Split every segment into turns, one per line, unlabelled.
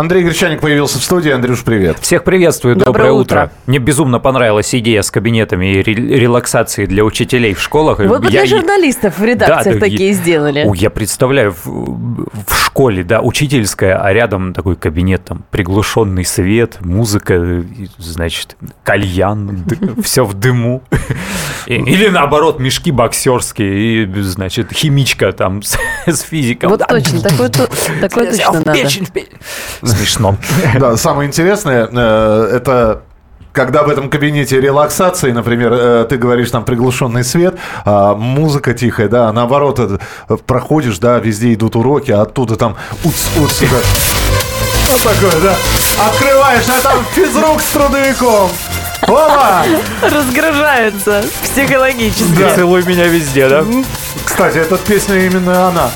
Андрей Гречаник появился в студии. Андрюш, привет.
Всех приветствую, доброе, доброе утро. утро. Мне безумно понравилась идея с кабинетами и релаксации для учителей в школах.
Вот бы для журналистов в редакциях да, такие я... сделали.
Я представляю, в, в школе, да, учительская, а рядом такой кабинет, там, приглушенный свет, музыка, значит, кальян, все в дыму. Или наоборот, мешки боксерские, и, значит, химичка там с физиком.
Вот точно, такое точно надо.
Смешно.
Да, самое интересное, э, это когда в этом кабинете релаксации, например, э, ты говоришь там приглушенный свет, а музыка тихая, да, а наоборот э, проходишь, да, везде идут уроки, а оттуда там уц, уц, сюда. Вот такое, да. Открываешь, а там физрук с трудовиком. Опа!
Разгружаются психологически.
Да. Целуй меня везде, да?
Кстати, эта песня именно она.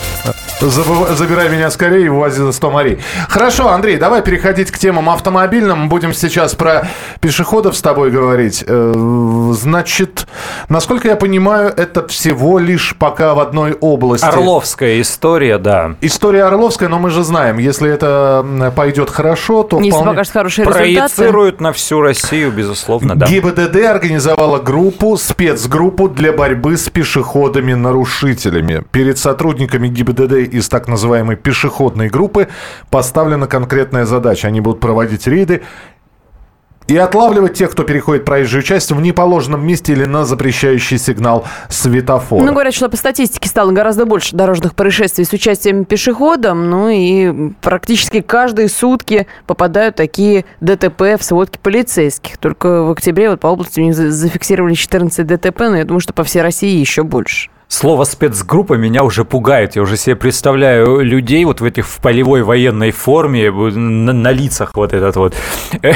Забирай меня скорее и увози за 100 морей. Хорошо, Андрей, давай переходить к темам автомобильным. Будем сейчас про пешеходов с тобой говорить. Э, значит, насколько я понимаю, это всего лишь пока в одной области.
Орловская история, да.
История Орловская, но мы же знаем, если это пойдет хорошо, то
если вполне... покажет хорошие
результаты. Проецируют на всю Россию, безусловно, да.
ГИБДД организовала группу, спецгруппу для борьбы с пешеходами-нарушителями. Перед сотрудниками ГИБДД из так называемой пешеходной группы поставлена конкретная задача. Они будут проводить рейды и отлавливать тех, кто переходит проезжую часть в неположенном месте или на запрещающий сигнал светофора.
Ну, говорят, что по статистике стало гораздо больше дорожных происшествий с участием пешехода, ну и практически каждые сутки попадают такие ДТП в сводки полицейских. Только в октябре вот по области у них зафиксировали 14 ДТП, но я думаю, что по всей России еще больше.
Слово спецгруппа меня уже пугает. Я уже себе представляю людей вот в этих в полевой военной форме, на, на лицах вот этот вот э,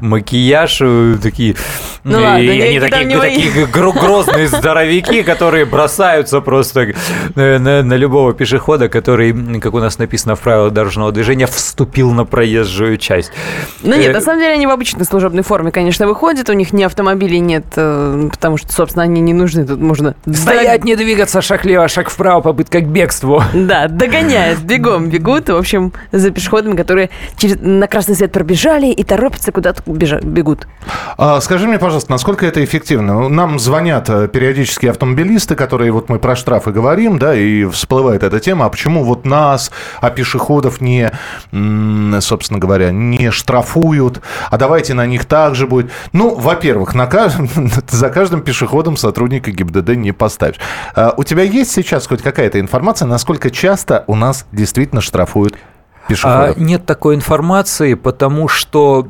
макияж, э, такие, ну, ладно, и они такие, такие грозные здоровяки, которые бросаются просто на, на, на любого пешехода, который, как у нас написано в правилах дорожного движения, вступил на проезжую часть.
Ну нет, э, на самом деле они в обычной служебной форме, конечно, выходят, у них ни автомобилей нет, потому что, собственно, они не нужны, тут можно
стоять не двигаться шаг влево, шаг вправо, попытка к бегству.
Да, догоняют, бегом бегут, в общем, за пешеходами, которые через, на красный свет пробежали и торопятся куда-то бежать, бегут.
А, скажи мне, пожалуйста, насколько это эффективно? Нам звонят э, периодически автомобилисты, которые вот мы про штрафы говорим, да, и всплывает эта тема, а почему вот нас, а пешеходов не, собственно говоря, не штрафуют, а давайте на них также будет. Ну, во-первых, на, за каждым пешеходом сотрудника ГИБДД не поставишь. А, у тебя есть сейчас хоть какая-то информация, насколько часто у нас действительно штрафуют пешеходов?
А, нет такой информации, потому что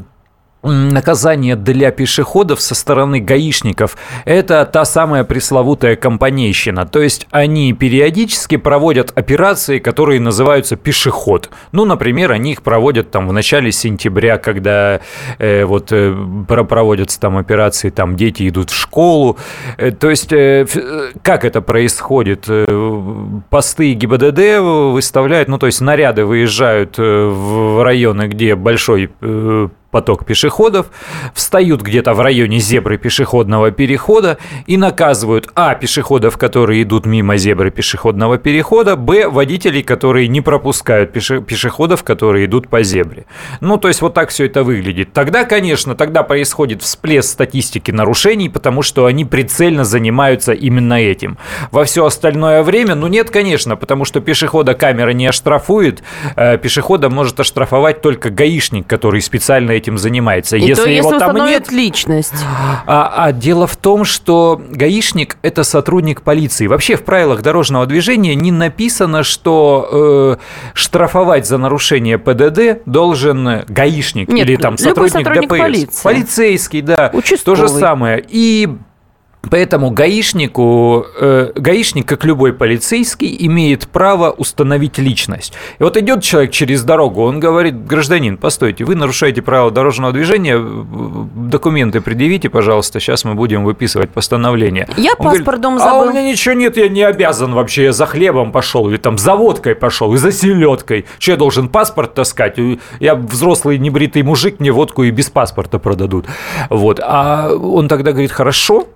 наказание для пешеходов со стороны гаишников – это та самая пресловутая компанейщина. То есть они периодически проводят операции, которые называются пешеход. Ну, например, они их проводят там в начале сентября, когда э, вот э, проводятся там операции, там дети идут в школу. Э, то есть э, э как это происходит? Э, посты ГИБДД выставляют, ну, то есть наряды выезжают э, в районы, где большой поток пешеходов, встают где-то в районе зебры пешеходного перехода и наказывают а. пешеходов, которые идут мимо зебры пешеходного перехода, б. водителей, которые не пропускают пеше- пешеходов, которые идут по зебре. Ну, то есть вот так все это выглядит. Тогда, конечно, тогда происходит всплеск статистики нарушений, потому что они прицельно занимаются именно этим. Во все остальное время, ну нет, конечно, потому что пешехода камера не оштрафует, э, пешехода может оштрафовать только гаишник, который специально этим этим занимается.
И если то, его если там нет, личность.
А, а дело в том, что гаишник это сотрудник полиции. Вообще в правилах дорожного движения не написано, что э, штрафовать за нарушение ПДД должен гаишник
нет,
или там сотрудник, сотрудник ДПС. Полиции. Полицейский, да. Участковый. То же самое. И Поэтому гаишнику, э, гаишник, как любой полицейский, имеет право установить личность. И вот идет человек через дорогу, он говорит, гражданин, постойте, вы нарушаете правила дорожного движения, документы предъявите, пожалуйста, сейчас мы будем выписывать постановление.
Я он паспорт говорит, дома забыл.
А у меня ничего нет, я не обязан вообще, я за хлебом пошел, или там за водкой пошел, и за селедкой. Что я должен паспорт таскать? Я взрослый небритый мужик, мне водку и без паспорта продадут. Вот. А он тогда говорит, хорошо,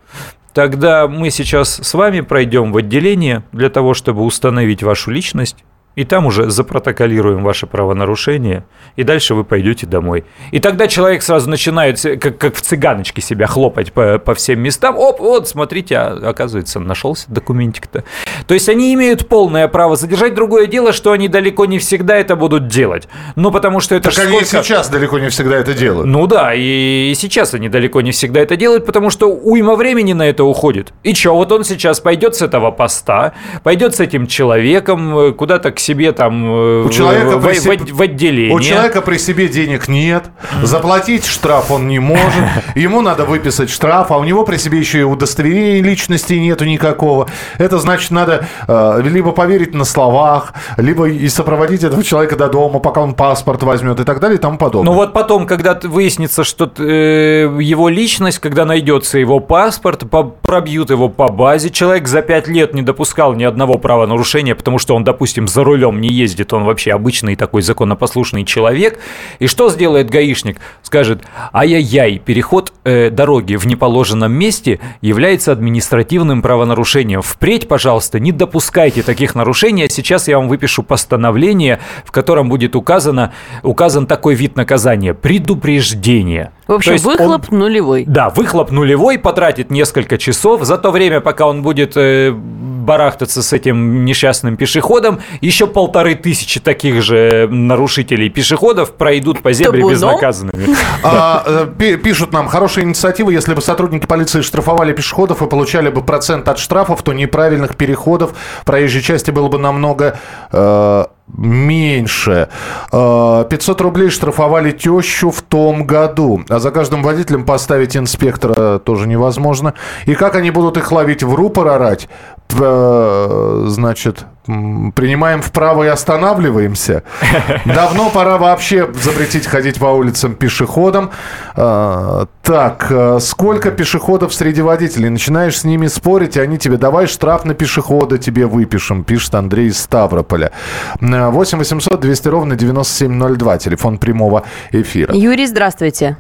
тогда мы сейчас с вами пройдем в отделение для того, чтобы установить вашу личность и там уже запротоколируем ваше правонарушение, и дальше вы пойдете домой. И тогда человек сразу начинает, как, как в цыганочке, себя хлопать по, по всем местам. Оп, вот, смотрите, а, оказывается, нашелся документик-то. То есть они имеют полное право задержать. Другое дело, что они далеко не всегда это будут делать. Ну, потому что это
Так они сколько... сейчас далеко не всегда это делают.
Ну да, и сейчас они далеко не всегда это делают, потому что уйма времени на это уходит. И что, вот он сейчас пойдет с этого поста, пойдет с этим человеком э, куда-то к себе там
э, у человека в, в, в, в отделение. У человека при себе денег нет, заплатить штраф он не может, ему надо выписать штраф, а у него при себе еще и удостоверения личности нету никакого. Это значит, надо э, либо поверить на словах, либо и сопроводить этого человека до дома, пока он паспорт возьмет и так далее и тому подобное.
Ну вот потом, когда выяснится, что э, его личность, когда найдется его паспорт, пробьют его по базе, человек за пять лет не допускал ни одного правонарушения, потому что он, допустим, за рулем не ездит, он вообще обычный такой законопослушный человек. И что сделает гаишник? Скажет, ай-яй-яй, переход э, дороги в неположенном месте является административным правонарушением. Впредь, пожалуйста, не допускайте таких нарушений. А сейчас я вам выпишу постановление, в котором будет указано, указан такой вид наказания – предупреждение.
В общем, выхлоп он, нулевой.
Да, выхлоп нулевой, потратит несколько часов. За то время, пока он будет э, барахтаться с этим несчастным пешеходом, еще полторы тысячи таких же нарушителей пешеходов пройдут по зебре Табуном? безнаказанными.
А, э, пишут нам, хорошая инициатива, если бы сотрудники полиции штрафовали пешеходов и получали бы процент от штрафов, то неправильных переходов проезжей части было бы намного э, меньше. 500 э, рублей штрафовали тещу в том году. А за каждым водителем поставить инспектора тоже невозможно. И как они будут их ловить? В рупор орать? Э, значит, принимаем вправо и останавливаемся. Давно пора вообще запретить ходить по улицам пешеходам. А, так, э, сколько пешеходов среди водителей? Начинаешь с ними спорить, и они тебе давай штраф на пешехода тебе выпишем, пишет Андрей из Ставрополя. 8 800 200 ровно 9702, телефон прямого эфира.
Юрий, здравствуйте.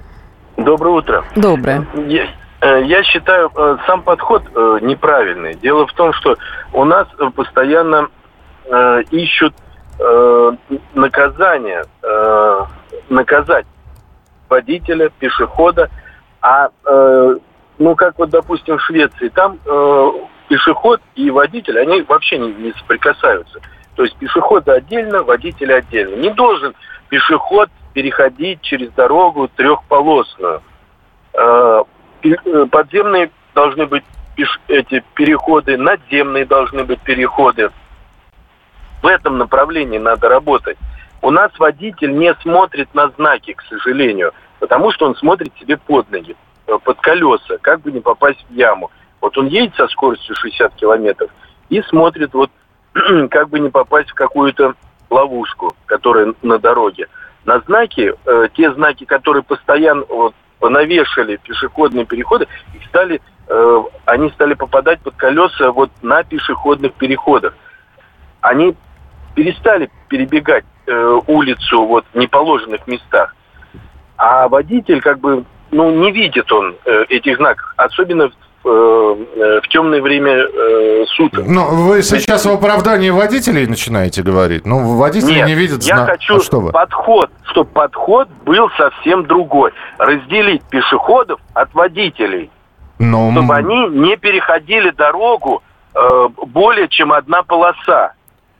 Доброе утро.
Доброе.
Э, я считаю э, сам подход неправильный. Дело в том, что у нас постоянно э, ищут э, наказание, э, наказать водителя, пешехода, а э, ну как вот допустим в Швеции, там э, пешеход и водитель, они вообще не, не соприкасаются. То есть пешеходы отдельно, водитель отдельно. Не должен пешеход переходить через дорогу трехполосную. Э, подземные должны быть эти переходы, надземные должны быть переходы в этом направлении надо работать. У нас водитель не смотрит на знаки, к сожалению, потому что он смотрит себе под ноги, э, под колеса, как бы не попасть в яму. Вот он едет со скоростью 60 километров и смотрит, вот как бы не попасть в какую-то ловушку, которая на дороге. На знаки, э, те знаки, которые постоянно вот, навешали пешеходные переходы, их стали, э, они стали попадать под колеса вот на пешеходных переходах. Они перестали перебегать э, улицу вот в неположенных местах. А водитель как бы ну, не видит он э, этих знаков, особенно в, в темное время э, суток.
Ну, вы сейчас в оправдании водителей начинаете говорить? Ну, водители
Нет,
не видят
я хочу а что вы? подход, чтобы подход был совсем другой. Разделить пешеходов от водителей. Но... Чтобы они не переходили дорогу э, более чем одна полоса.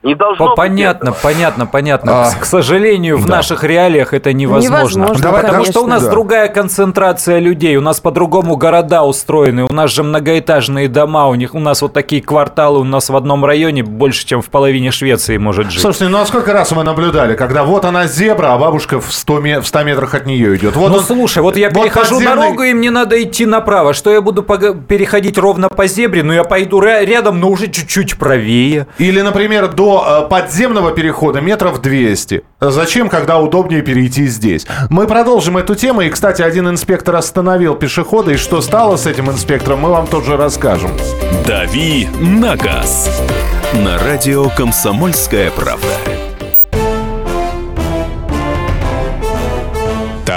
Не должно
понятно,
быть
понятно, понятно. А, К сожалению, в да. наших реалиях это невозможно. невозможно Давай, потому что у нас да. другая концентрация людей, у нас по-другому города устроены, у нас же многоэтажные дома, у них у нас вот такие кварталы, у нас в одном районе больше, чем в половине Швеции может жить.
Слушайте, ну а сколько раз мы наблюдали, когда вот она зебра, а бабушка в 100, в 100 метрах от нее идет. Вот
ну
он,
слушай, вот я вот перехожу подземный... дорогу, и мне надо идти направо. Что я буду переходить ровно по зебре? Ну я пойду рядом, но уже чуть-чуть правее.
Или, например, до Э, подземного перехода метров 200. Зачем, когда удобнее перейти здесь? Мы продолжим эту тему. И, кстати, один инспектор остановил пешехода. И что стало с этим инспектором, мы вам тоже расскажем.
«Дави на газ» на радио «Комсомольская правда».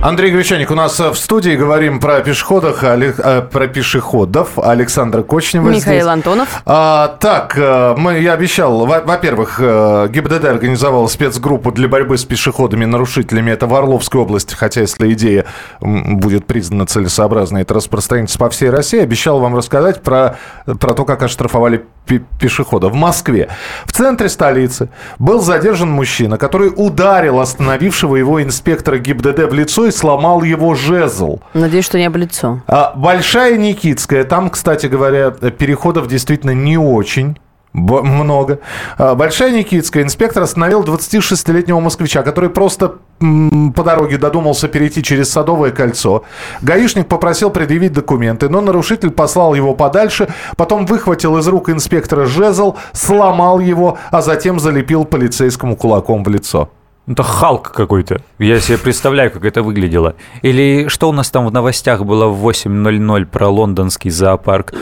Андрей Гречаник, у нас э, в студии говорим про пешеходах, э, про пешеходов. Александра Кочнева
Михаил
здесь.
Антонов.
А, так, э, мы, я обещал, во-первых, ГИБДД организовал спецгруппу для борьбы с пешеходами-нарушителями. Это в Орловской области, хотя если идея будет признана целесообразной, это распространится по всей России. Обещал вам рассказать про, про то, как оштрафовали пешехода. В Москве, в центре столицы, был задержан мужчина, который ударил остановившего его инспектора ГИБДД в лицо и сломал его жезл.
Надеюсь, что не об лицо.
А, Большая Никитская, там, кстати говоря, переходов действительно не очень много. А, Большая Никитская. Инспектор остановил 26-летнего москвича, который просто по дороге додумался перейти через Садовое кольцо. Гаишник попросил предъявить документы, но нарушитель послал его подальше, потом выхватил из рук инспектора жезл, сломал его, а затем залепил полицейскому кулаком в лицо.
Это Халк какой-то. Я себе представляю, как это выглядело. Или что у нас там в новостях было в 8.00 про лондонский зоопарк?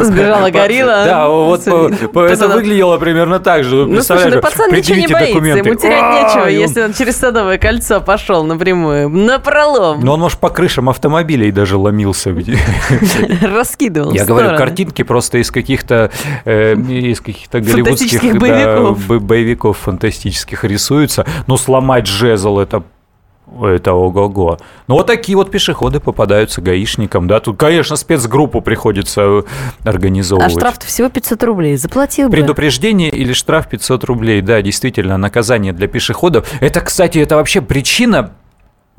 Сбежала горилла.
Да, вот это выглядело примерно так же.
Ну, слушай, ну пацан ничего не боится, ему терять нечего, если он через Садовое кольцо пошел напрямую, на пролом.
Но он, может, по крышам автомобилей даже ломился.
Раскидывал
Я говорю, картинки просто из каких-то э, из каких-то голливудских боевиков фантастических рисуются улица, но сломать жезл это это ого-го. Ну, вот такие вот пешеходы попадаются гаишникам, да. Тут, конечно, спецгруппу приходится организовывать.
А штраф всего 500 рублей. Заплатил
бы. Предупреждение или штраф 500 рублей. Да, действительно, наказание для пешеходов. Это, кстати, это вообще причина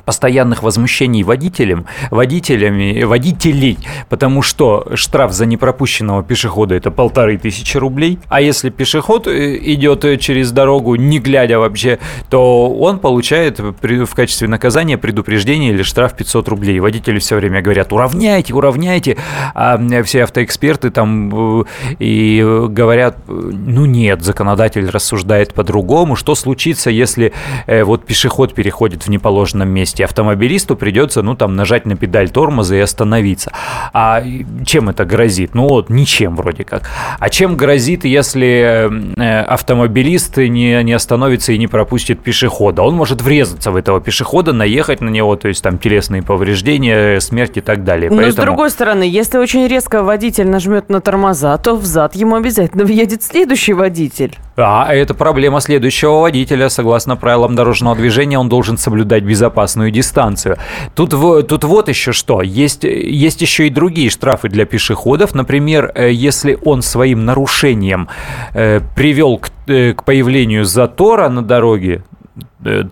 постоянных возмущений водителям, водителями, водителей, потому что штраф за непропущенного пешехода это полторы тысячи рублей, а если пешеход э, идет через дорогу, не глядя вообще, то он получает в качестве наказания предупреждение или штраф 500 рублей. Водители все время говорят, уравняйте, уравняйте, а все автоэксперты там э, и говорят, ну нет, законодатель рассуждает по-другому, что случится, если э, вот пешеход переходит в неположенном месте, месте. Автомобилисту придется, ну, там, нажать на педаль тормоза и остановиться. А чем это грозит? Ну, вот, ничем вроде как. А чем грозит, если э, автомобилист не, не остановится и не пропустит пешехода? Он может врезаться в этого пешехода, наехать на него, то есть там телесные повреждения, смерть и так далее.
Но Поэтому... с другой стороны, если очень резко водитель нажмет на тормоза, то взад ему обязательно въедет следующий водитель.
А это проблема следующего водителя. Согласно правилам дорожного движения, он должен соблюдать безопасную дистанцию. Тут, тут вот еще что. Есть, есть еще и другие штрафы для пешеходов. Например, э, если он своим нарушением э, привел к, э, к появлению затора на дороге,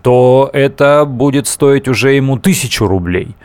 то это будет стоить уже ему тысячу рублей.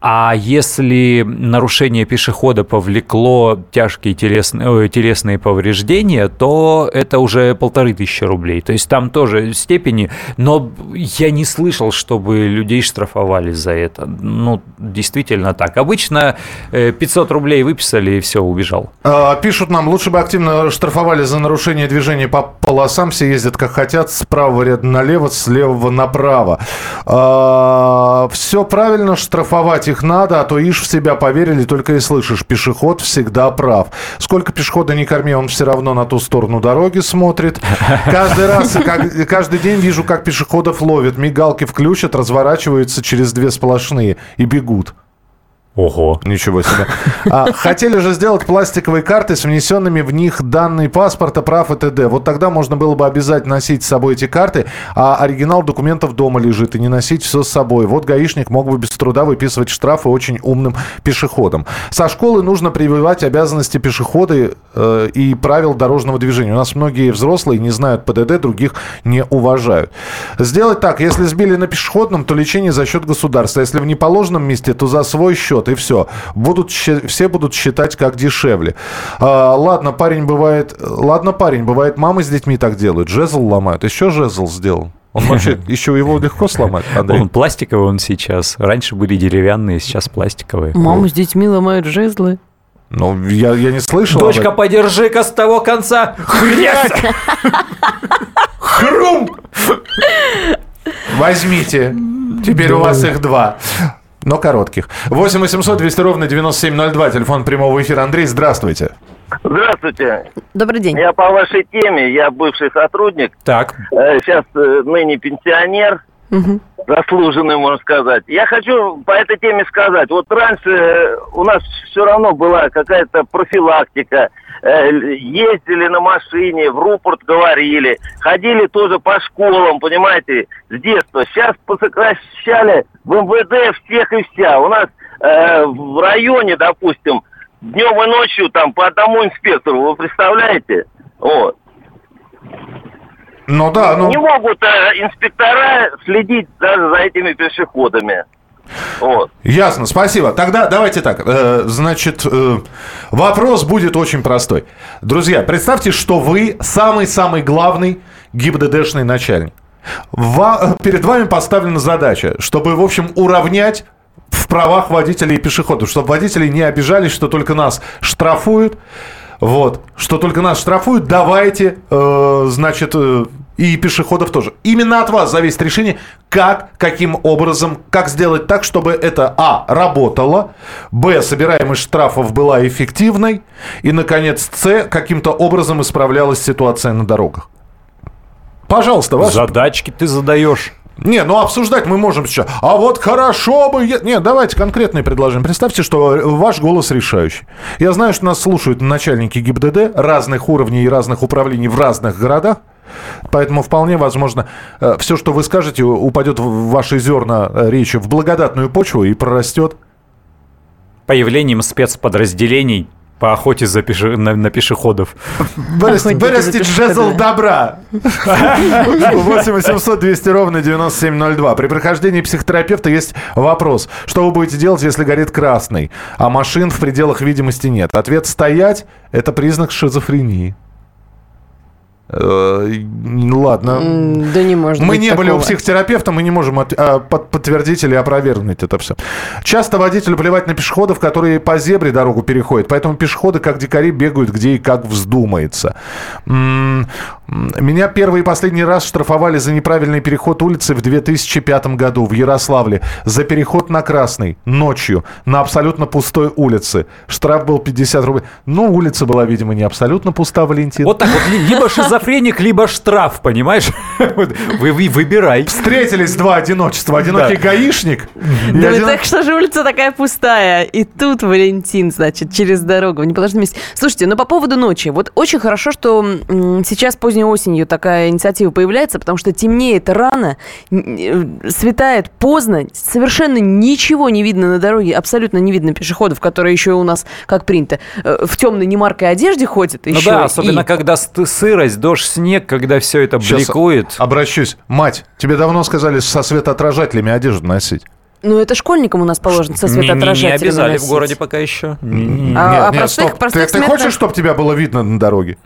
А если нарушение пешехода повлекло тяжкие телесные, телесные повреждения, то это уже полторы тысячи рублей. То есть там тоже степени, но я не слышал, чтобы людей штрафовали за это. Ну, действительно так. Обычно 500 э, рублей выписали и все, убежал.
А, пишут нам, лучше бы активно штрафовали за нарушение движения по полосам, все ездят как хотят, с правого ряда налево, с левого направо. А, все правильно, штрафовать их надо, а то ишь в себя поверили, только и слышишь, пешеход всегда прав. Сколько пешехода не корми, он все равно на ту сторону дороги смотрит. Каждый раз, как, каждый день вижу, как пешеходов ловят, мигалки включат, разворачиваются через две сплошные и бегут.
Ого.
Ничего себе. А, хотели же сделать пластиковые карты с внесенными в них данные паспорта, прав и т.д. Вот тогда можно было бы обязательно носить с собой эти карты, а оригинал документов дома лежит, и не носить все с собой. Вот гаишник мог бы без труда выписывать штрафы очень умным пешеходам. Со школы нужно прививать обязанности пешехода э, и правил дорожного движения. У нас многие взрослые не знают ПДД, других не уважают. Сделать так, если сбили на пешеходном, то лечение за счет государства. Если в неположенном месте, то за свой счет. И все. Будут, все будут считать как дешевле. А, ладно, парень бывает... Ладно, парень, бывает, мамы с детьми так делают. Жезл ломают. Еще жезл сделал. Он вообще, еще его легко сломать, Андрей.
Он пластиковый он сейчас. Раньше были деревянные, сейчас пластиковые.
Маму с детьми ломают жезлы.
Ну, я, я не слышал.
Дочка, подержи-ка с того конца. Хрясь!
Хрум! Возьмите. Теперь у вас их два. Но коротких. 8 800 200 ровно 9702. Телефон прямого эфира. Андрей, здравствуйте.
Здравствуйте.
Добрый день.
Я по вашей теме, я бывший сотрудник,
Так,
э, сейчас э, ныне пенсионер,
Мгм.
заслуженный, можно сказать. Я хочу по этой теме сказать, вот раньше э, у нас все равно была какая-то профилактика, ездили на машине, в рупорт говорили, ходили тоже по школам, понимаете, с детства. Сейчас посокращали в МВД всех и вся. У нас э, в районе, допустим, днем и ночью там по одному инспектору, вы представляете? Вот.
Ну да, ну...
Не могут э, инспектора следить даже за этими пешеходами. Вот.
Ясно, спасибо. Тогда давайте так. э, значит, э, вопрос будет очень простой. Друзья, представьте, что вы самый-самый главный ГИБДДшный начальник. Ва- перед вами поставлена задача, чтобы, в общем, уравнять в правах водителей и пешеходов, чтобы водители не обижались, что только нас штрафуют. Вот, что только нас штрафуют, давайте, э, значит, э, и пешеходов тоже. Именно от вас зависит решение, как, каким образом, как сделать так, чтобы это, а, работало, б, собираемость штрафов была эффективной, и, наконец, с, каким-то образом исправлялась ситуация на дорогах. Пожалуйста, ваш...
задачки ты задаешь.
Не, ну обсуждать мы можем сейчас. А вот хорошо бы... е- Не, давайте конкретные предложения. Представьте, что ваш голос решающий. Я знаю, что нас слушают начальники ГИБДД разных уровней и разных управлений в разных городах. Поэтому вполне возможно, все, что вы скажете, упадет в ваши зерна э, речи в благодатную почву и прорастет.
Появлением спецподразделений по охоте за пеше- на, на пешеходов.
Вырастить, вырастить жезл добра. 8 800 200 ровно 9702. При прохождении психотерапевта есть вопрос. Что вы будете делать, если горит красный, а машин в пределах видимости нет? Ответ «стоять» — это признак шизофрении. Э, Ладно.
Да не может
Мы
быть
не были у
такого.
психотерапевта, мы не можем от- а, под- подтвердить или опровергнуть это все. Часто водителю плевать на пешеходов, которые по зебре дорогу переходят, поэтому пешеходы как дикари бегают где и как вздумается. Меня первый и последний раз штрафовали за неправильный переход улицы в 2005 году в Ярославле за переход на Красный ночью на абсолютно пустой улице. Штраф был 50 рублей. Ну, улица была, видимо, не абсолютно пуста, Валентин.
Вот так вот, ли- либо шизофреник, либо штраф, понимаешь? Вы, вы- выбирай.
Встретились два одиночества. Одинокий гаишник и
Да
один-
так что же улица такая пустая? И тут Валентин, значит, через дорогу. Не положено вместе. Слушайте, ну по поводу ночи. Вот очень хорошо, что сейчас поздней осенью такая инициатива появляется, потому что темнеет рано, э, светает поздно, совершенно ничего не видно на дороге, абсолютно не видно пешеходов, которые еще у нас, как принято, э, в темной немаркой одежде ходят.
Ну
еще
да, особенно
и-
когда ст- сырость, дождь, снег, когда все это бликует.
Обращусь. Мать, тебе давно сказали со светоотражателями одежду носить.
Ну, это школьникам у нас положено со
Не- не-
светоотражателями
Не обязали в
носить.
городе пока еще.
А-
Нет,
а
нет,
простых-
стоп.
простых
ты, ты хочешь, чтобы тебя было видно на дороге?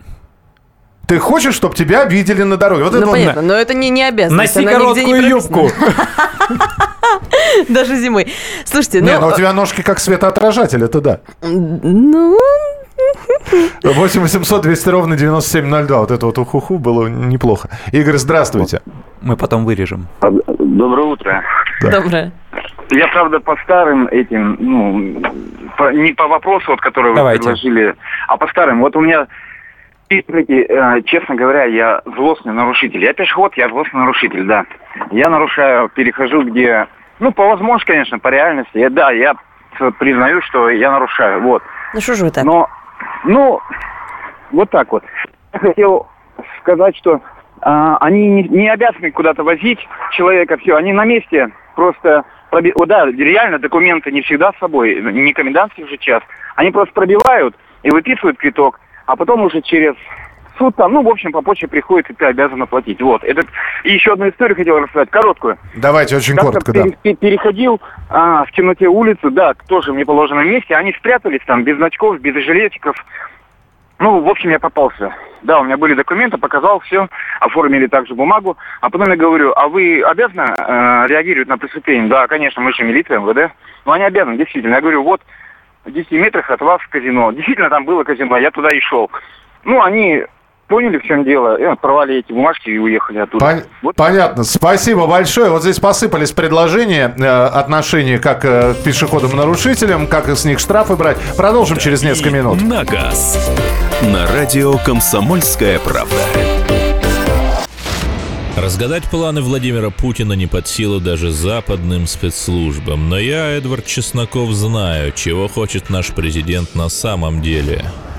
Ты хочешь, чтобы тебя видели на дороге? Вот это
Ну,
вот-
понятно, но это не, не обязанность.
Носи
она не
короткую юбку.
Даже зимой. Слушайте, ну...
Не, ну у тебя ножки как светоотражатель, это да.
Ну,
8 800 200 ровно 9702. Вот это вот уху было неплохо. Игорь, здравствуйте.
Мы потом вырежем.
Доброе утро.
доброе.
Я, правда, по старым этим, ну, по- не по вопросу, вот, который вы
Давайте.
предложили, а по старым. Вот у меня, знаете, э, честно говоря, я злостный нарушитель. Я пешеход, я злостный нарушитель, да. Я нарушаю, перехожу где, ну, по возможности, конечно, по реальности. Я, да, я признаю, что я нарушаю, вот.
Ну что же вы так?
Но, ну, вот так вот. Я хотел сказать, что а, они не, не обязаны куда-то возить человека, все, они на месте просто, проби- да, реально документы не всегда с собой, не комендантский же час, они просто пробивают и выписывают квиток, а потом уже через суд там, ну, в общем, по почте приходит, и ты обязан оплатить. Вот. Этот... И еще одну историю хотел рассказать, короткую.
Давайте, очень
Как-то
коротко, да.
пере- переходил а, в темноте улицу, да, тоже в неположенном месте. Они спрятались там без значков, без жилетиков. Ну, в общем, я попался. Да, у меня были документы, показал все, оформили также бумагу. А потом я говорю, а вы обязаны э, реагировать на преступление? Да, конечно, мы же милиция, МВД. Ну, они обязаны, действительно. Я говорю, вот в 10 метрах от вас казино. Действительно, там было казино, я туда и шел. Ну, они поняли, в чем дело, и отправили эти бумажки и уехали оттуда.
Пон-
Вот.
Понятно. Спасибо большое. Вот здесь посыпались предложения э, отношения как э, к пешеходам-нарушителям, как с них штрафы брать. Продолжим через несколько минут.
На газ. На радио «Комсомольская правда».
Разгадать планы Владимира Путина не под силу даже западным спецслужбам. Но я, Эдвард Чесноков, знаю, чего хочет наш президент на самом деле.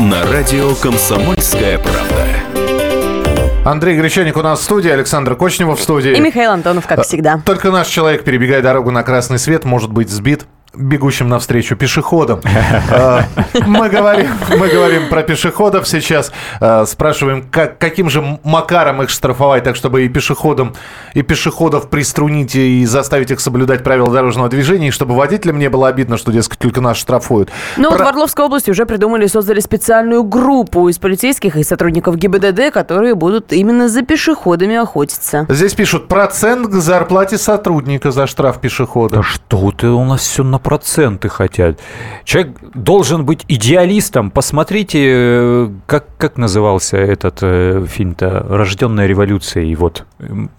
На радио «Комсомольская правда».
Андрей Гречаник у нас в студии, Александр Кочнева в студии.
И Михаил Антонов, как всегда.
Только наш человек, перебегая дорогу на красный свет, может быть сбит бегущим навстречу пешеходам. Э, Мы говорим, мы говорим про пешеходов сейчас. Э, Спрашиваем, как, каким же макаром их штрафовать, так чтобы и пешеходам, и пешеходов приструнить и заставить их соблюдать правила дорожного движения, и чтобы водителям не было обидно, что, дескать, только нас штрафуют.
Ну вот
Про-
в Орловской области уже придумали и создали специальную группу из полицейских и сотрудников ГИБДД, которые будут именно за пешеходами охотиться.
Здесь пишут, процент к зарплате сотрудника за штраф пешехода.
Да что ты, у нас все на проценты хотят. Человек должен быть идеалистом. Посмотрите, э, как, как назывался этот э, фильм-то «Рожденная революцией». Вот,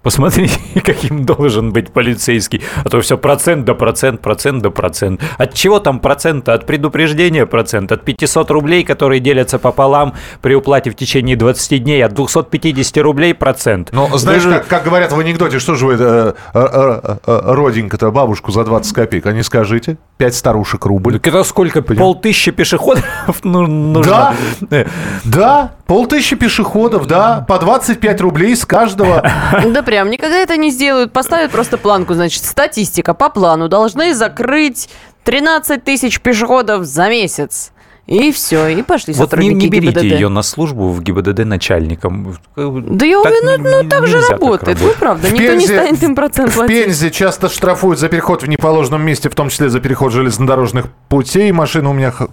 посмотрите, каким должен быть полицейский. А то все процент да процент, процент да процент. От чего там процент? От предупреждения процент. От 500 рублей, которые делятся пополам при уплате в течение 20 дней. От 250 рублей процент.
Ну, знаешь,
Даже-
как, как говорят в анекдоте, что же вы, э, э, э, э, роденька-то, бабушку за 20 копеек, а не скажите? Пять старушек рубль.
Так это сколько? Полтыщи пешеходов ну, нужно? Э,
Да, полтысячи пешеходов, да, по 25 рублей с каждого.
Да прям никогда это не сделают. Поставят просто планку, значит, статистика по плану. Должны закрыть 13 тысяч пешеходов за месяц. И все, и пошли
Вот не,
сотрудники
не берите
ГИБДД.
ее на службу в ГИБДД начальником.
Да я
не-
ну
не-
так же
нельзя так
работает. Ну, правда,
В
никто не
Пензе-
станет им процент
В
платить.
Пензе часто штрафуют за переход в неположенном месте, в том числе за переход железнодорожных путей. Машина у меня х-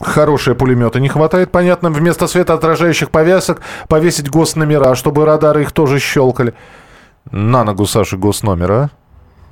хорошие пулеметы. Не хватает, понятно, вместо светоотражающих повязок повесить госномера, чтобы радары их тоже щелкали. На ногу, Саша, госномер, а?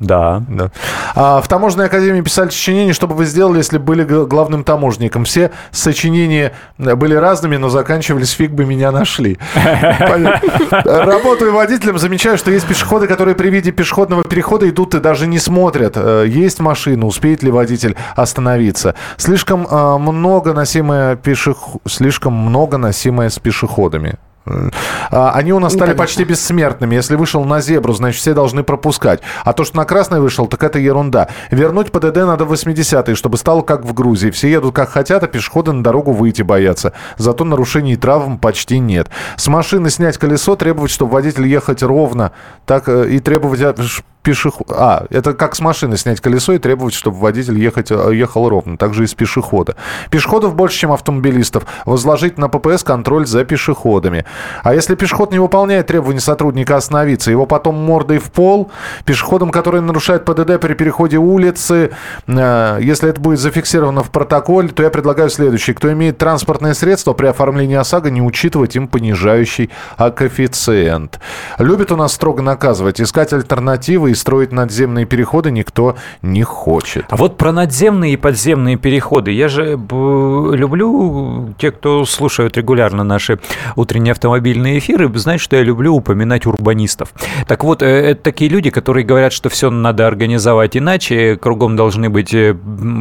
Да.
Да. А в таможенной академии писали сочинения, что бы вы сделали, если были главным таможенником. Все сочинения э, были разными, но заканчивались фиг бы меня нашли. Работаю водителем, замечаю, что есть пешеходы, которые при виде пешеходного перехода идут и даже не смотрят, э, есть машина, успеет ли водитель остановиться. Слишком э, много носимое пешех... слишком много носимое с пешеходами. А, Они у нас стали
Непонятно.
почти бессмертными. Если вышел на зебру, значит, все должны пропускать. А то, что на красный вышел, так это ерунда. Вернуть ПДД надо в 80-е, чтобы стало как в Грузии. Все едут как хотят, а пешеходы на дорогу выйти боятся. Зато нарушений и травм почти нет. С машины снять колесо, требовать, чтобы водитель ехать ровно, так э, и требовать от пешеход... А, это как с машины снять колесо и требовать, чтобы водитель ехать, э, ехал ровно. Также и с пешехода. Пешеходов больше, чем автомобилистов. Возложить на ППС контроль за пешеходами. А если пешеход не выполняет требования сотрудника остановиться, его потом мордой в пол, пешеходам, которые нарушают ПДД при переходе улицы, э, если это будет зафиксировано в протоколе, то я предлагаю следующее. Кто имеет транспортное средство, при оформлении ОСАГО не учитывать им понижающий коэффициент. Любят у нас строго наказывать, искать альтернативы и строить надземные переходы никто не хочет.
А вот про надземные и подземные переходы. Я же б- люблю, те, кто слушают регулярно наши утренние автомобильные эфиры, знают, что я люблю упоминать урбанистов. Так вот, э, это такие люди, которые говорят, что все надо организовать иначе, кругом должны быть э,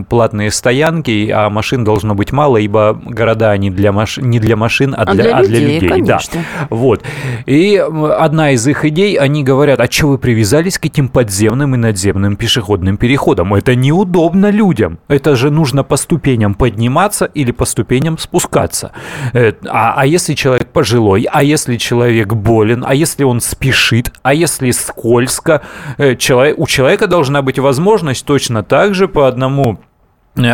платные стоянки, а машин должно быть мало, ибо города они для маш... не для машин, а
А
для,
для
а для
людей,
людей. Да.
конечно.
Вот. И одна из их идей, они говорят, а что вы привязались к этим подземным и надземным пешеходным переходам? Это неудобно людям. Это же нужно по ступеням подниматься или по ступеням спускаться. Э, А, а если человек пожилой, а если человек болен, а если он спешит, а если скользко, Э, человек, у человека должна быть возможность точно так же по одному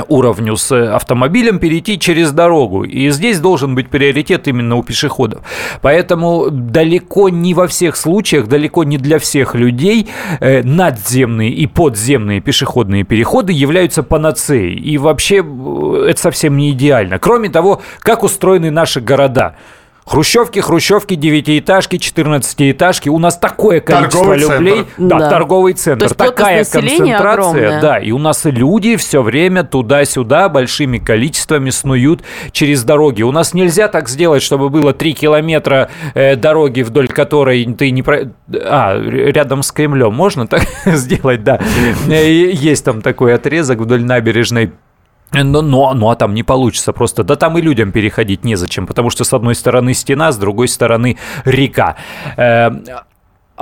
уровню с э, автомобилем перейти через дорогу. И здесь должен быть приоритет именно у пешеходов. Поэтому далеко не во всех случаях, далеко не для всех людей э, надземные и подземные пешеходные переходы являются панацеей. И вообще э, это совсем не идеально. Кроме того, как устроены наши города. Хрущевки, хрущевки, девятиэтажки, четырнадцатиэтажки. У нас такое количество
Торговый центр.
людей. Да,
Да.
торговый центр.
То есть
Такая концентрация.
огромная.
Да, и у нас люди все время туда-сюда большими количествами снуют через дороги. У нас нельзя так сделать, чтобы было 3 километра э, дороги, вдоль которой ты не... Про... А, рядом с Кремлем можно так сделать, да. Э, Есть там такой отрезок вдоль набережной. Но, но, ну а там не получится просто. Да там и людям переходить незачем, потому что с одной стороны стена, с другой стороны река. Э,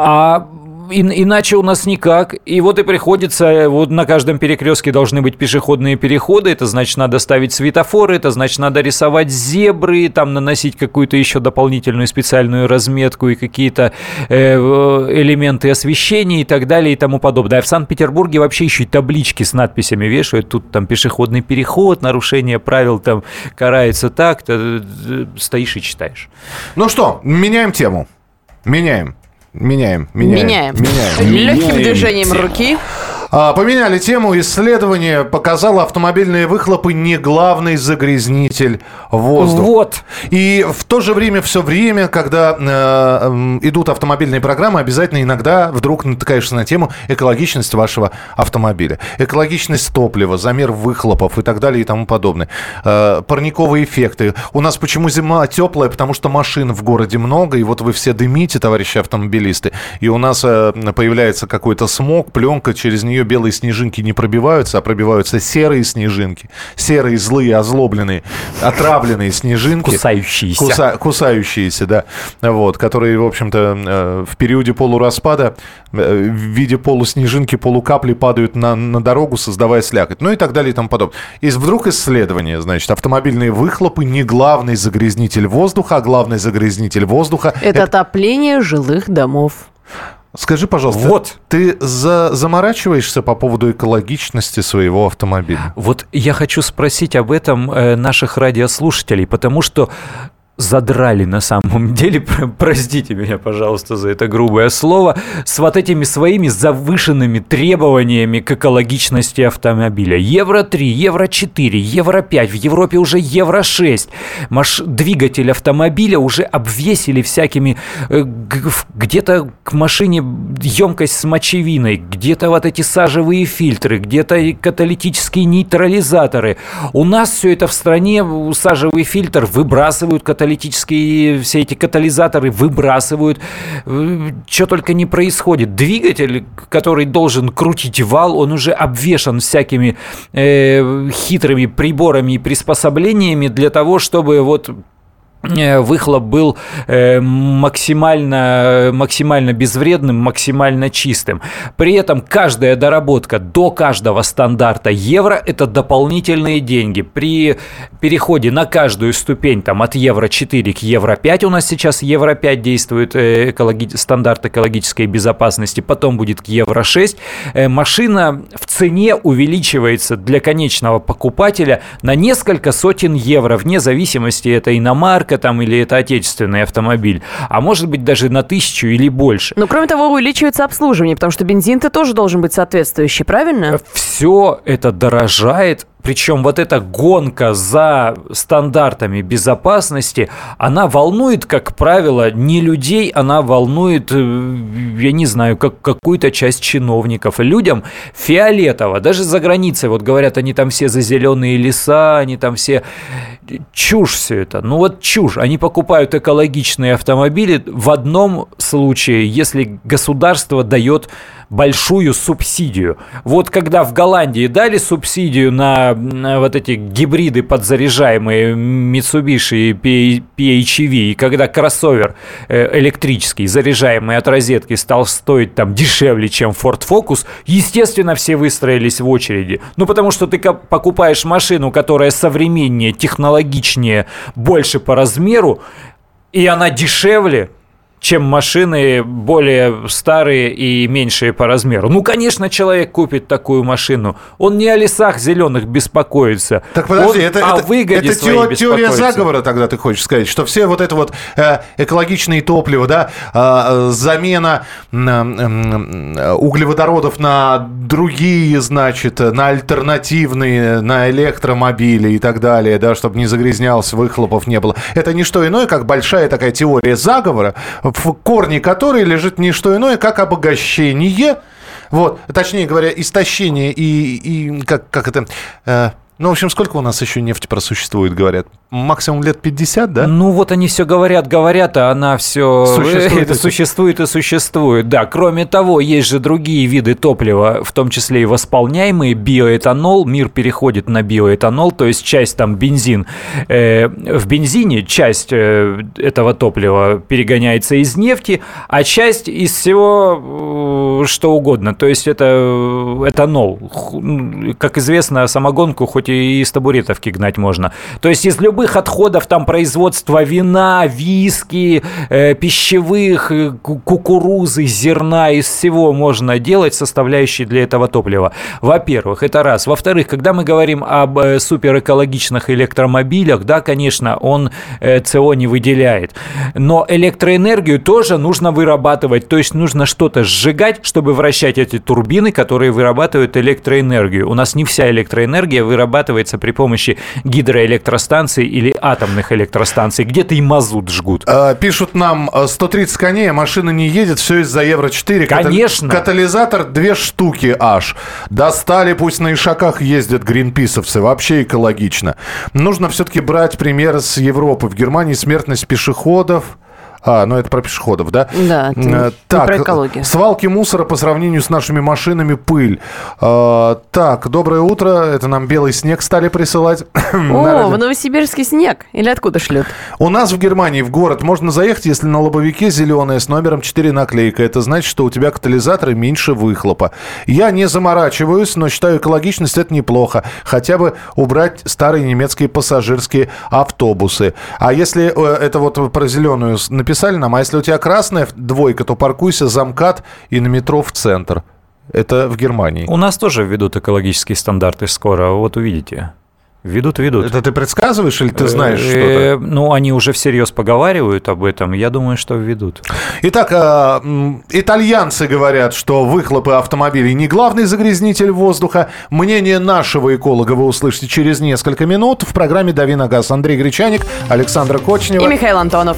а ин- иначе у нас никак. И вот и приходится, вот на каждом перекрестке должны быть пешеходные переходы. Это значит, надо ставить светофоры, это значит, надо рисовать зебры, там наносить какую-то еще дополнительную специальную разметку и какие-то э, элементы освещения и так далее и тому подобное. А в Санкт-Петербурге вообще еще и таблички с надписями вешают. Тут там пешеходный переход, нарушение правил там карается э, Стоишь и читаешь.
Ну что, меняем тему. Меняем. Меняем, меняем.
Меняем.
меняем.
Легким движением руки.
А, Поменяли тему. Исследование показало, автомобильные выхлопы не главный загрязнитель воздуха.
Вот.
И в то же время, все время, когда э, идут автомобильные программы, обязательно иногда вдруг натыкаешься на тему экологичность вашего автомобиля. Экологичность топлива, замер выхлопов и так далее и тому подобное. Э, парниковые эффекты. У нас почему зима теплая? Потому что машин в городе много, и вот вы все дымите, товарищи автомобилисты, и у нас э, появляется какой-то смог, пленка, через нее белые снежинки не пробиваются, а пробиваются серые снежинки. Серые, злые, озлобленные, отравленные снежинки.
Кусающиеся.
Куса- кусающиеся, да. Вот, которые, в общем-то, э, в периоде полураспада э, в виде полуснежинки, полукапли падают на, на дорогу, создавая слякоть. Ну и так далее и тому подобное. И вдруг исследование, значит, автомобильные выхлопы не главный загрязнитель воздуха, а главный загрязнитель воздуха
Это отопление жилых домов.
Скажи, пожалуйста,
Вот.
ты за, заморачиваешься по поводу экологичности своего автомобиля?
Вот я хочу спросить об этом э, наших радиослушателей, потому что задрали на самом деле, про- простите меня, пожалуйста, за это грубое слово, с вот этими своими завышенными требованиями к экологичности автомобиля. Евро-3, Евро-4, Евро-5, в Европе уже Евро-6. Маш... Двигатель автомобиля уже обвесили всякими... э, Где-то к машине емкость с мочевиной, где-то вот эти сажевые фильтры, где-то каталитические нейтрализаторы. У нас все это в стране, сажевый фильтр выбрасывают каталитические, все эти катализаторы выбрасывают. Что только не происходит. Двигатель, который должен крутить вал, он уже обвешан всякими э, хитрыми приборами и приспособлениями для того, чтобы вот э, выхлоп был э, максимально, максимально безвредным, максимально чистым. При этом каждая доработка до каждого стандарта евро – это дополнительные деньги. При переходе на каждую ступень там, от евро 4 к евро 5, у нас сейчас евро 5 действует э, экологи- стандарт экологической безопасности, потом будет к евро 6, э, машина в цене увеличивается для конечного покупателя на несколько сотен евро, вне зависимости, это иномарка там или это отечественный автомобиль, а может быть даже на тысячу или больше.
Но кроме того, увеличивается обслуживание, потому что бензин-то тоже должен быть соответствующий, правильно?
Все это дорожает причем вот эта гонка за стандартами безопасности, она волнует, как правило, не людей, она волнует, э, я не знаю, как какую-то часть чиновников. Людям фиолетово, даже за границей, вот говорят, они там все за зеленые леса, они там все... Чушь все это. Ну вот чушь. Они покупают экологичные автомобили в одном случае, если государство дает большую субсидию. Вот когда в Голландии дали субсидию на вот эти гибриды подзаряжаемые Mitsubishi и PHEV, и когда кроссовер э, электрический, заряжаемый от розетки, стал стоить там дешевле, чем Ford Focus, естественно, все выстроились в очереди. Ну, потому что ты покупаешь машину, которая современнее, технологичнее, больше по размеру, и она дешевле, чем машины более старые и меньшие по размеру. Ну, конечно, человек купит такую машину. Он не о лесах зеленых беспокоится.
Так подожди,
Он
это,
о
это,
выгоде
это теория, теория заговора тогда ты хочешь сказать, что все вот это вот э, экологичные топлива, да, э, замена э, э, углеводородов на другие, значит, на альтернативные, на электромобили и так далее, да, чтобы не загрязнялось, выхлопов не было. Это не что иное, как большая такая теория заговора, в корне которой лежит не что иное, как обогащение, вот, точнее говоря, истощение и, и как, как это, э, ну, в общем, сколько у нас еще нефти просуществует, говорят? Максимум лет 50, да?
Ну, вот они все говорят, говорят, а она все существует, это существует и существует. Да, кроме того, есть же другие виды топлива, в том числе и восполняемые, биоэтанол. Мир переходит на биоэтанол, то есть часть там бензин. Э, в бензине часть э, этого топлива перегоняется из нефти, а часть из всего э, что угодно. То есть это э, этанол. Как известно, самогонку хоть и из табуретовки гнать можно. То есть из любых отходов там производства вина, виски, э, пищевых, э, кукурузы, зерна, из всего можно делать составляющие для этого топлива. Во-первых, это раз. Во-вторых, когда мы говорим об э, суперэкологичных электромобилях, да, конечно, он э, не выделяет. Но электроэнергию тоже нужно вырабатывать. То есть нужно что-то сжигать, чтобы вращать эти турбины, которые вырабатывают электроэнергию. У нас не вся электроэнергия вырабатывается при помощи гидроэлектростанций или атомных электростанций. Где-то и мазут жгут.
А, пишут нам 130 коней, а машина не едет, все из-за Евро-4.
Конечно.
Катализатор две штуки аж. Достали, пусть на ишаках ездят гринписовцы. Вообще экологично. Нужно все-таки брать пример с Европы. В Германии смертность пешеходов а, ну это про пешеходов, да?
Да, это
так,
про экологию.
Свалки мусора по сравнению с нашими машинами пыль. А, так, доброе утро. Это нам белый снег стали присылать.
О, в Новосибирске снег. Или откуда шлют?
У нас в Германии в город можно заехать, если на лобовике зеленая с номером 4 наклейка. Это значит, что у тебя катализаторы меньше выхлопа. Я не заморачиваюсь, но считаю экологичность это неплохо. Хотя бы убрать старые немецкие пассажирские автобусы. А если э, это вот про зеленую написали нам, а если у тебя красная двойка, то паркуйся за МКАД и на метро в центр. Это в Германии.
У нас тоже введут экологические стандарты скоро, вот увидите. Ведут, ведут.
Это ты предсказываешь или ты знаешь
что-то? Ну, они уже всерьез поговаривают об этом. Я думаю, что введут.
Итак, итальянцы говорят, что выхлопы автомобилей не главный загрязнитель воздуха. Мнение нашего эколога вы услышите через несколько минут в программе «Дави на газ». Андрей Гречаник, Александр Кочнева.
И Михаил Антонов.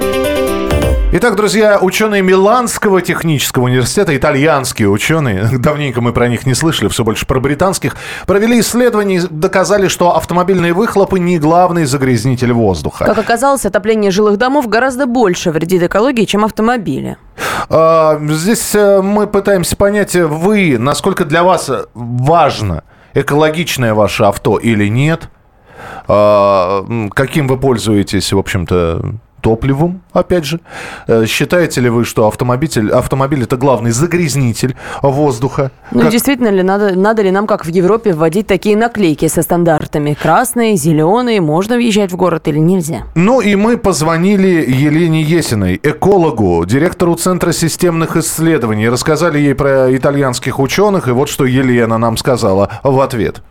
Итак, друзья, ученые Миланского технического университета, итальянские ученые, давненько мы про них не слышали, все больше про британских, провели исследование и доказали, что автомобильные выхлопы не главный загрязнитель воздуха.
Как оказалось, отопление жилых домов гораздо больше вредит экологии, чем автомобили.
А, Здесь э, мы пытаемся понять, э, вы, насколько для вас э, важно экологичное ваше авто или нет, А, каким вы пользуетесь, в общем-то, топливом, опять же. Э, Считаете ли вы, что автомобиль, автомобиль это главный загрязнитель воздуха?
Ну,
Как-
действительно ли, надо, надо ли нам, как в Европе, вводить такие наклейки со стандартами? Красные, зеленые, можно въезжать в город или нельзя?
Ну и мы позвонили Елене Есиной, экологу, директору Центра системных исследований. Рассказали ей про итальянских ученых, и вот что Елена нам сказала в ответ.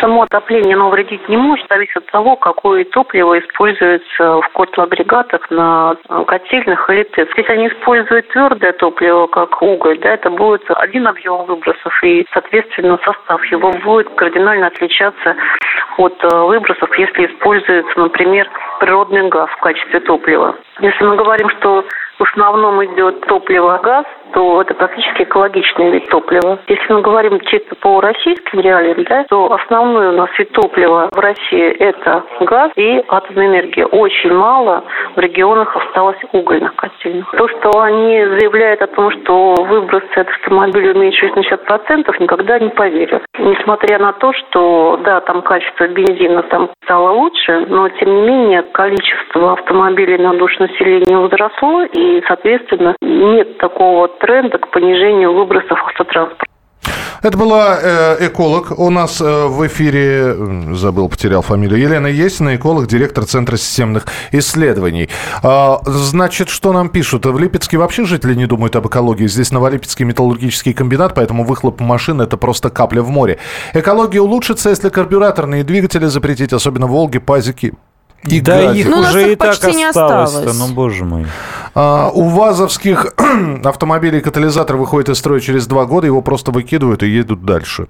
Само отопление, оно вредить не может, зависит от того, какое топливо используется в котлоагрегатах на э, котельных или ТЭЦ. Если они используют твердое топливо, как уголь, да, это будет один объем выбросов, и, соответственно, состав его будет кардинально отличаться от э, выбросов, если используется, например, природный газ в качестве топлива. Если мы говорим, что в основном идет топливо газ, то это практически экологичный вид топлива. Если мы говорим чисто по российским реалиям, да, то основной у нас вид топлива в России это газ и атомная энергия. Очень мало в регионах осталось угольных котельных. То, что они заявляют о том, что выбросы от автомобиля уменьшились на 60%, никогда не поверю. Несмотря на то, что, да, там качество бензина там стало лучше, но, тем не менее, количество автомобилей на душу населения возросло, и, соответственно, нет такого тренда к понижению выбросов автотранспорта.
Это была э, эколог у нас э, в эфире, забыл, потерял фамилию, Елена Есина, эколог, директор Центра системных исследований. А, значит, что нам пишут? В Липецке вообще жители не думают об экологии. Здесь Новолипецкий металлургический комбинат, поэтому выхлоп машин – это просто капля в море. Экология улучшится, если карбюраторные двигатели запретить, особенно «Волги», «Пазики», и
да
«Газик».
их
Ну,
уже и так
почти не
осталось-то,
осталось.
ну боже мой.
А, у ВАЗовских автомобилей катализатор выходит из строя через два года, его просто выкидывают и едут дальше.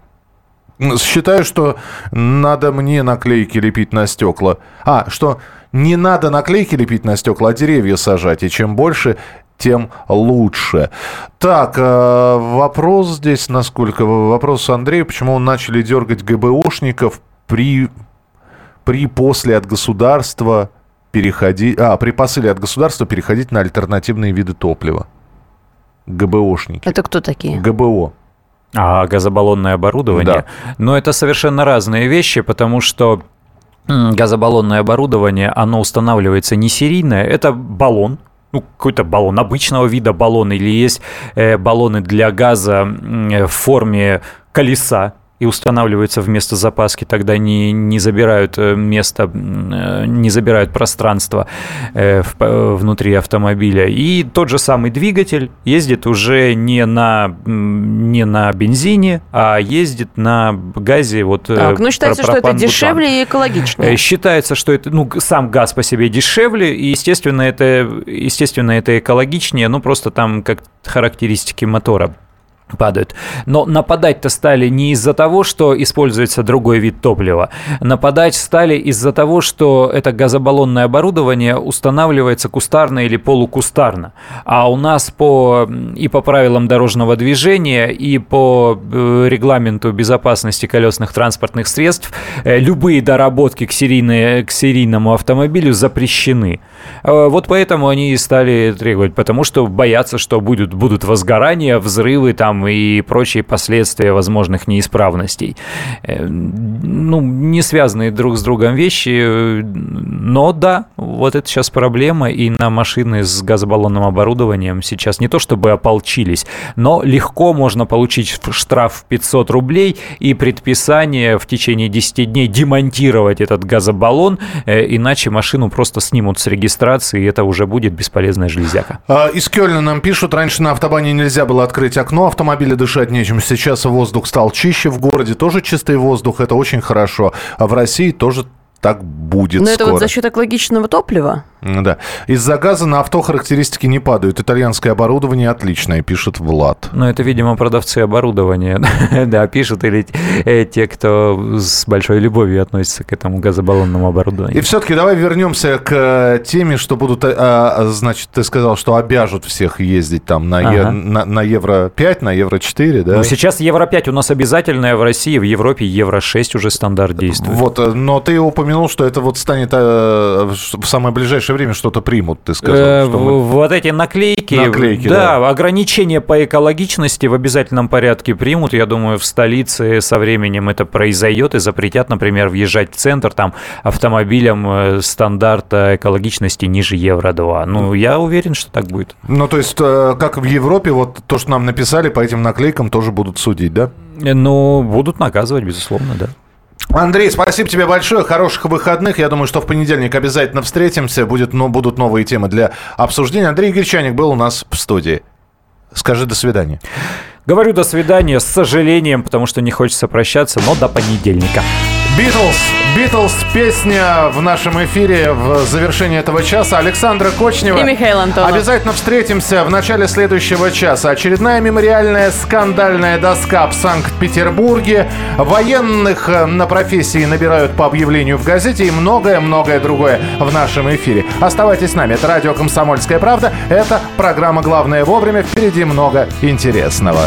Считаю, что надо мне наклейки лепить на стекла. А, что не надо наклейки лепить на стекла, а деревья сажать. И чем больше, тем лучше. Так, э, вопрос здесь, насколько... Вопрос Андрея, почему начали дергать ГБОшников при, при после от государства переходить... А, при посыле от государства переходить на альтернативные виды топлива. ГБОшники.
Это кто такие?
ГБО.
А газобаллонное оборудование? Но это совершенно разные вещи, потому что газобаллонное оборудование, оно устанавливается не серийное, это баллон, ну, какой-то баллон обычного вида баллон, или есть э, баллоны для газа э, в форме колеса, и устанавливаются вместо запаски, тогда не, не забирают э, место, э, не забирают пространство э, внутри автомобиля. И тот же самый двигатель ездит уже не на, не на бензине, а ездит на газе. Вот,
Так, ну считается, что это дешевле и экологичнее.
Считается, что это, ну, сам газ по себе дешевле, и, естественно, это, естественно, это экологичнее, ну, просто там как характеристики мотора падают. Но нападать-то стали не из-за того, что используется другой вид топлива. Нападать стали из-за того, что это газобаллонное оборудование устанавливается кустарно или полукустарно. А у нас по, и по правилам дорожного движения, и по э, регламенту безопасности колесных транспортных средств э, любые доработки к, серийной, к серийному автомобилю запрещены. Э, Вот поэтому они и стали требовать, потому что боятся, что будут, будут возгорания, взрывы там и прочие последствия возможных неисправностей. Э, Ну, не связанные друг с другом вещи, э, но да, вот это сейчас проблема, и на машины с газобаллонным оборудованием сейчас не то чтобы ополчились, но легко можно получить штраф в 500 рублей и предписание в течение 10 дней демонтировать этот газобаллон, э, иначе машину просто снимут с регистрации, и это уже будет бесполезная железяка.
А, Из Кёльна нам пишут, раньше на автобане нельзя было открыть окно, автомобиля дышать нечем. Сейчас воздух стал чище, в городе тоже чистый воздух, это очень хорошо. А в России тоже так будет
Но это
скоро.
вот за счет экологичного топлива?
Да. Из-за газа на авто характеристики не падают. Итальянское оборудование отличное, пишет Влад.
Ну, это, видимо, продавцы оборудования, да, пишут, или э, те, кто с большой любовью относится к этому газобаллонному оборудованию.
И все-таки давай вернемся к э, теме, что будут, э, а, значит, ты сказал, что обяжут всех ездить там на, ага. е, на, на Евро 5, на Евро 4, да?
Ну, сейчас Евро 5 у нас обязательное в России, в Европе Евро 6 уже стандарт действует.
Вот, но ты упомянул, что это вот станет в самое ближайшее время что-то примут, ты сказал. Э, что
мы... Вот эти наклейки, наклейки да, да, ограничения по экологичности в обязательном порядке примут. Я думаю, в столице со временем это произойдет и запретят, например, въезжать в центр там автомобилям э, стандарта экологичности ниже Евро-2. Ну, я уверен, что так будет.
Ну, то есть, э, как в Европе, вот то, что нам написали, по этим наклейкам тоже будут судить, да?
Ну, будут наказывать, безусловно, да.
Андрей, спасибо тебе большое. Хороших выходных. Я думаю, что в понедельник обязательно встретимся. Будет, но будут новые темы для обсуждения. Андрей Гречаник был у нас в студии. Скажи до свидания.
Говорю до свидания с сожалением, потому что не хочется прощаться, но до понедельника.
Битлз, Битлз, песня в нашем эфире в завершении этого часа. Александра Кочнева.
И Михаил Антонов.
Обязательно встретимся в начале следующего часа. Очередная мемориальная скандальная доска в Санкт-Петербурге. Военных э, на профессии набирают по объявлению в газете и многое-многое другое в нашем эфире. Оставайтесь с нами. Это радио «Комсомольская правда». Это программа «Главное вовремя». Впереди много интересного.